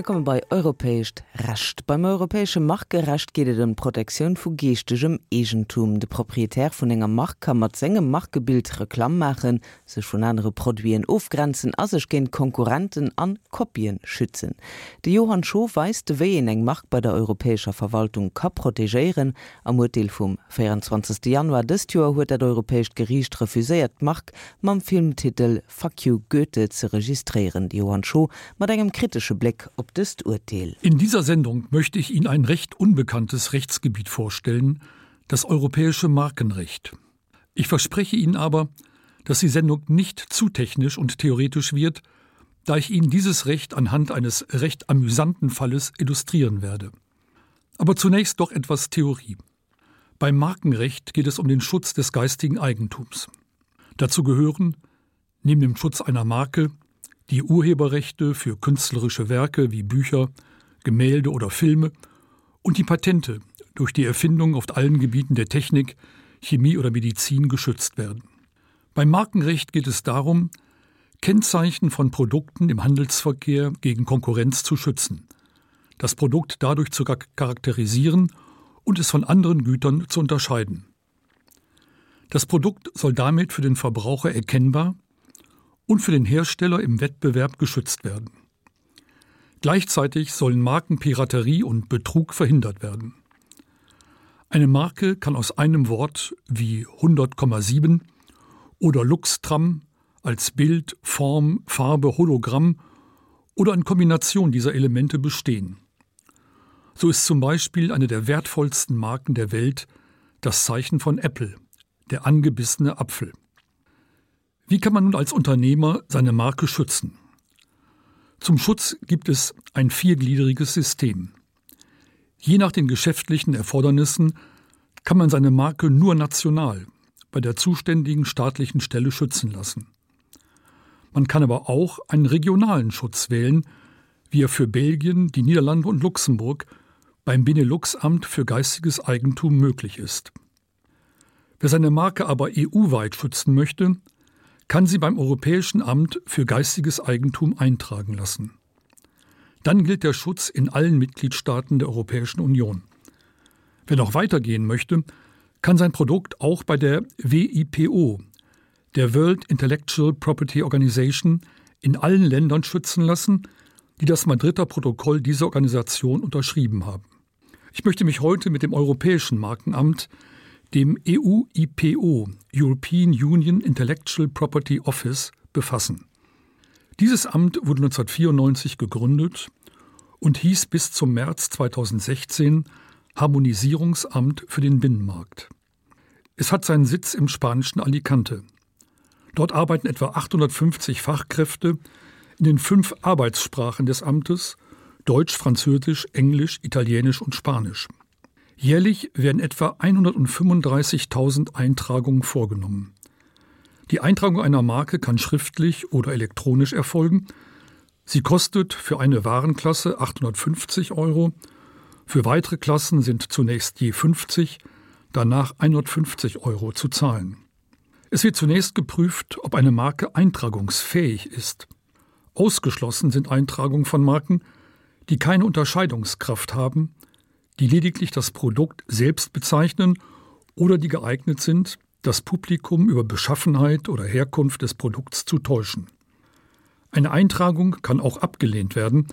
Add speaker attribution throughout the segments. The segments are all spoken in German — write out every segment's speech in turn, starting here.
Speaker 1: Wir kommen bei europäescht racht. Beim europäesche Marktgerecht gehtt um protektion vu geestegem Egentum. De proprietär vun enger macht kann mat engem machtgebildre Klamm machen, sech vun andere Produien ofgrenzen as sech gen Konkurrenten an Kopien schützen. De Johann Scho weist wei en eng macht bei der europäischer Verwaltung ka protegéieren am Urteil vum 24. Januar des Joer huet dat europäescht Gericht refuséiert macht mam Filmtitel „Fakiu Goethe ze registrieren die Johann Scho mat engem kritische Blick op das Urteil.
Speaker 2: In dieser Sendung möchte ich Ihnen ein recht unbekanntes Rechtsgebiet vorstellen, das europäische Markenrecht. Ich verspreche Ihnen aber, dass die Sendung nicht zu technisch und theoretisch wird, da ich Ihnen dieses Recht anhand eines recht amüsanten Falles illustrieren werde. Aber zunächst doch etwas Theorie. Beim Markenrecht geht es um den Schutz des geistigen Eigentums. Dazu gehören, neben dem Schutz einer Marke, die Urheberrechte für künstlerische Werke wie Bücher, Gemälde oder Filme und die Patente durch die Erfindung auf allen Gebieten der Technik, Chemie oder Medizin geschützt werden. Beim Markenrecht geht es darum, Kennzeichen von Produkten im Handelsverkehr gegen Konkurrenz zu schützen, das Produkt dadurch zu charakterisieren und es von anderen Gütern zu unterscheiden. Das Produkt soll damit für den Verbraucher erkennbar, und für den Hersteller im Wettbewerb geschützt werden. Gleichzeitig sollen Markenpiraterie und Betrug verhindert werden. Eine Marke kann aus einem Wort wie 100,7 oder Luxtram als Bild, Form, Farbe, Hologramm oder in Kombination dieser Elemente bestehen. So ist zum Beispiel eine der wertvollsten Marken der Welt das Zeichen von Apple, der angebissene Apfel. Wie kann man nun als Unternehmer seine Marke schützen? Zum Schutz gibt es ein viergliedriges System. Je nach den geschäftlichen Erfordernissen kann man seine Marke nur national bei der zuständigen staatlichen Stelle schützen lassen. Man kann aber auch einen regionalen Schutz wählen, wie er für Belgien, die Niederlande und Luxemburg beim Beneluxamt für geistiges Eigentum möglich ist. Wer seine Marke aber EU-weit schützen möchte, kann sie beim Europäischen Amt für geistiges Eigentum eintragen lassen. Dann gilt der Schutz in allen Mitgliedstaaten der Europäischen Union. Wer noch weitergehen möchte, kann sein Produkt auch bei der WIPO, der World Intellectual Property Organization, in allen Ländern schützen lassen, die das Madrider Protokoll dieser Organisation unterschrieben haben. Ich möchte mich heute mit dem Europäischen Markenamt, dem EUIPO European Union Intellectual Property Office befassen. Dieses Amt wurde 1994 gegründet und hieß bis zum März 2016 Harmonisierungsamt für den Binnenmarkt. Es hat seinen Sitz im spanischen Alicante. Dort arbeiten etwa 850 Fachkräfte in den fünf Arbeitssprachen des Amtes Deutsch, Französisch, Englisch, Italienisch und Spanisch. Jährlich werden etwa 135.000 Eintragungen vorgenommen. Die Eintragung einer Marke kann schriftlich oder elektronisch erfolgen. Sie kostet für eine Warenklasse 850 Euro. Für weitere Klassen sind zunächst je 50, danach 150 Euro zu zahlen. Es wird zunächst geprüft, ob eine Marke eintragungsfähig ist. Ausgeschlossen sind Eintragungen von Marken, die keine Unterscheidungskraft haben, die lediglich das Produkt selbst bezeichnen oder die geeignet sind, das Publikum über Beschaffenheit oder Herkunft des Produkts zu täuschen. Eine Eintragung kann auch abgelehnt werden,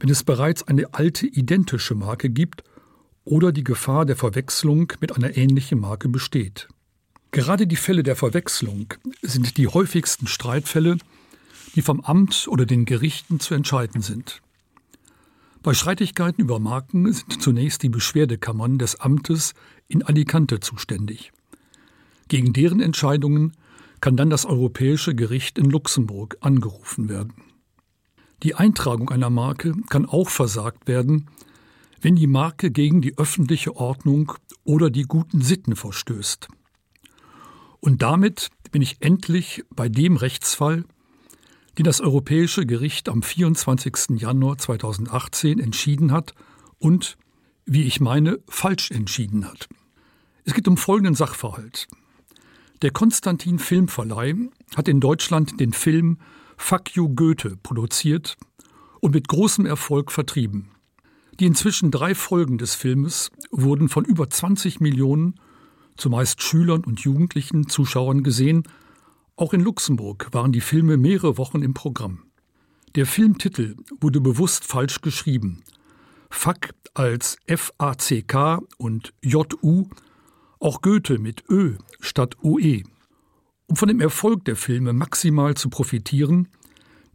Speaker 2: wenn es bereits eine alte identische Marke gibt oder die Gefahr der Verwechslung mit einer ähnlichen Marke besteht. Gerade die Fälle der Verwechslung sind die häufigsten Streitfälle, die vom Amt oder den Gerichten zu entscheiden sind. Bei Streitigkeiten über Marken sind zunächst die Beschwerdekammern des Amtes in Alicante zuständig. Gegen deren Entscheidungen kann dann das Europäische Gericht in Luxemburg angerufen werden. Die Eintragung einer Marke kann auch versagt werden, wenn die Marke gegen die öffentliche Ordnung oder die guten Sitten verstößt. Und damit bin ich endlich bei dem Rechtsfall, die das Europäische Gericht am 24. Januar 2018 entschieden hat und, wie ich meine, falsch entschieden hat. Es geht um folgenden Sachverhalt. Der Konstantin Filmverleih hat in Deutschland den Film „Fuck you Goethe produziert und mit großem Erfolg vertrieben. Die inzwischen drei Folgen des Filmes wurden von über 20 Millionen, zumeist Schülern und Jugendlichen Zuschauern gesehen. Auch in Luxemburg waren die Filme mehrere Wochen im Programm. Der Filmtitel wurde bewusst falsch geschrieben. FAK als FACK und JU, auch Goethe mit Ö statt UE. Um von dem Erfolg der Filme maximal zu profitieren,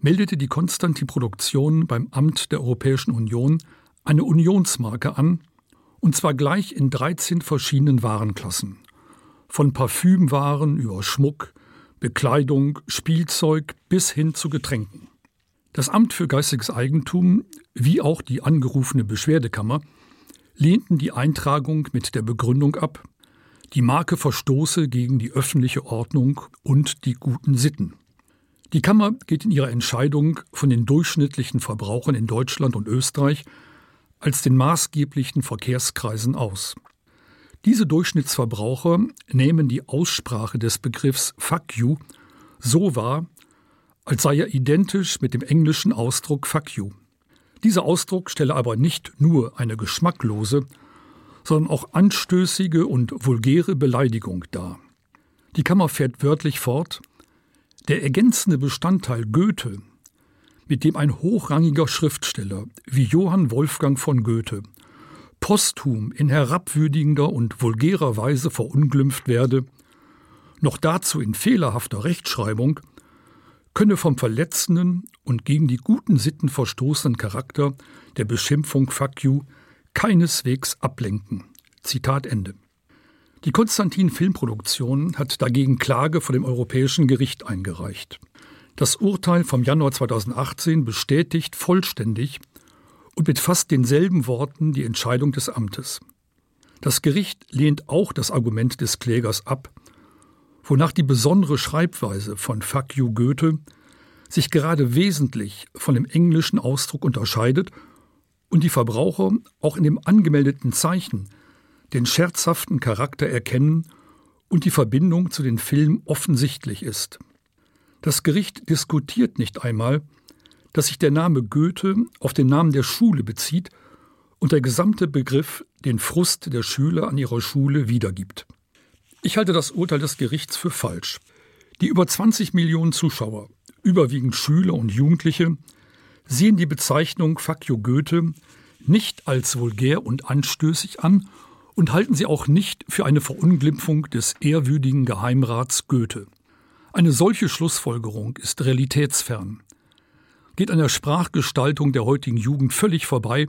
Speaker 2: meldete die Konstantin Produktion beim Amt der Europäischen Union eine Unionsmarke an, und zwar gleich in 13 verschiedenen Warenklassen. Von Parfümwaren über Schmuck, Bekleidung, Spielzeug bis hin zu Getränken. Das Amt für geistiges Eigentum, wie auch die angerufene Beschwerdekammer, lehnten die Eintragung mit der Begründung ab, die Marke verstoße gegen die öffentliche Ordnung und die guten Sitten. Die Kammer geht in ihrer Entscheidung von den durchschnittlichen Verbrauchern in Deutschland und Österreich als den maßgeblichen Verkehrskreisen aus. Diese Durchschnittsverbraucher nehmen die Aussprache des Begriffs fuck you so wahr, als sei er identisch mit dem englischen Ausdruck fuck you. Dieser Ausdruck stelle aber nicht nur eine geschmacklose, sondern auch anstößige und vulgäre Beleidigung dar. Die Kammer fährt wörtlich fort, der ergänzende Bestandteil Goethe mit dem ein hochrangiger Schriftsteller wie Johann Wolfgang von Goethe posthum in herabwürdigender und vulgärer Weise verunglimpft werde, noch dazu in fehlerhafter Rechtschreibung, könne vom verletzenden und gegen die guten Sitten verstoßenen Charakter der Beschimpfung Faku keineswegs ablenken. Zitat Ende. Die Konstantin Filmproduktion hat dagegen Klage vor dem Europäischen Gericht eingereicht. Das Urteil vom Januar 2018 bestätigt vollständig und mit fast denselben Worten die Entscheidung des Amtes. Das Gericht lehnt auch das Argument des Klägers ab, wonach die besondere Schreibweise von Fuck you Goethe sich gerade wesentlich von dem englischen Ausdruck unterscheidet und die Verbraucher auch in dem angemeldeten Zeichen den scherzhaften Charakter erkennen und die Verbindung zu den Film offensichtlich ist. Das Gericht diskutiert nicht einmal, dass sich der Name Goethe auf den Namen der Schule bezieht und der gesamte Begriff den Frust der Schüler an ihrer Schule wiedergibt. Ich halte das Urteil des Gerichts für falsch. Die über 20 Millionen Zuschauer, überwiegend Schüler und Jugendliche, sehen die Bezeichnung Fakio Goethe nicht als vulgär und anstößig an und halten sie auch nicht für eine Verunglimpfung des ehrwürdigen Geheimrats Goethe. Eine solche Schlussfolgerung ist realitätsfern, geht an der Sprachgestaltung der heutigen Jugend völlig vorbei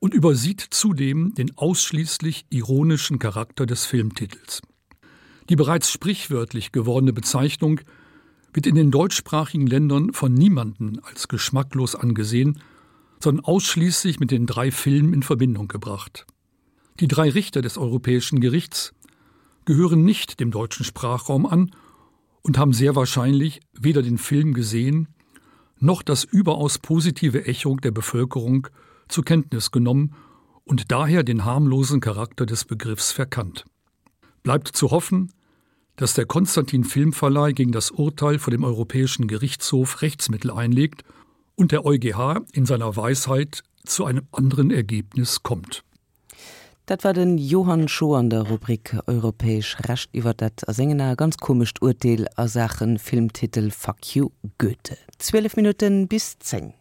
Speaker 2: und übersieht zudem den ausschließlich ironischen Charakter des Filmtitels. Die bereits sprichwörtlich gewordene Bezeichnung wird in den deutschsprachigen Ländern von niemanden als geschmacklos angesehen, sondern ausschließlich mit den drei Filmen in Verbindung gebracht. Die drei Richter des Europäischen Gerichts gehören nicht dem deutschen Sprachraum an und haben sehr wahrscheinlich weder den Film gesehen noch das überaus positive Echung der Bevölkerung zur Kenntnis genommen und daher den harmlosen Charakter des Begriffs verkannt. Bleibt zu hoffen, dass der Konstantin Filmverleih gegen das Urteil vor dem Europäischen Gerichtshof Rechtsmittel einlegt und der EuGH in seiner Weisheit zu einem anderen Ergebnis kommt.
Speaker 1: Dat war den Johann Scho an der Rubrik Europäisch racht iwwer dat a sengener ganz komischt Urteil a Sachen Filmtitel Fuck you Goethe. 12 Minuten bis 10.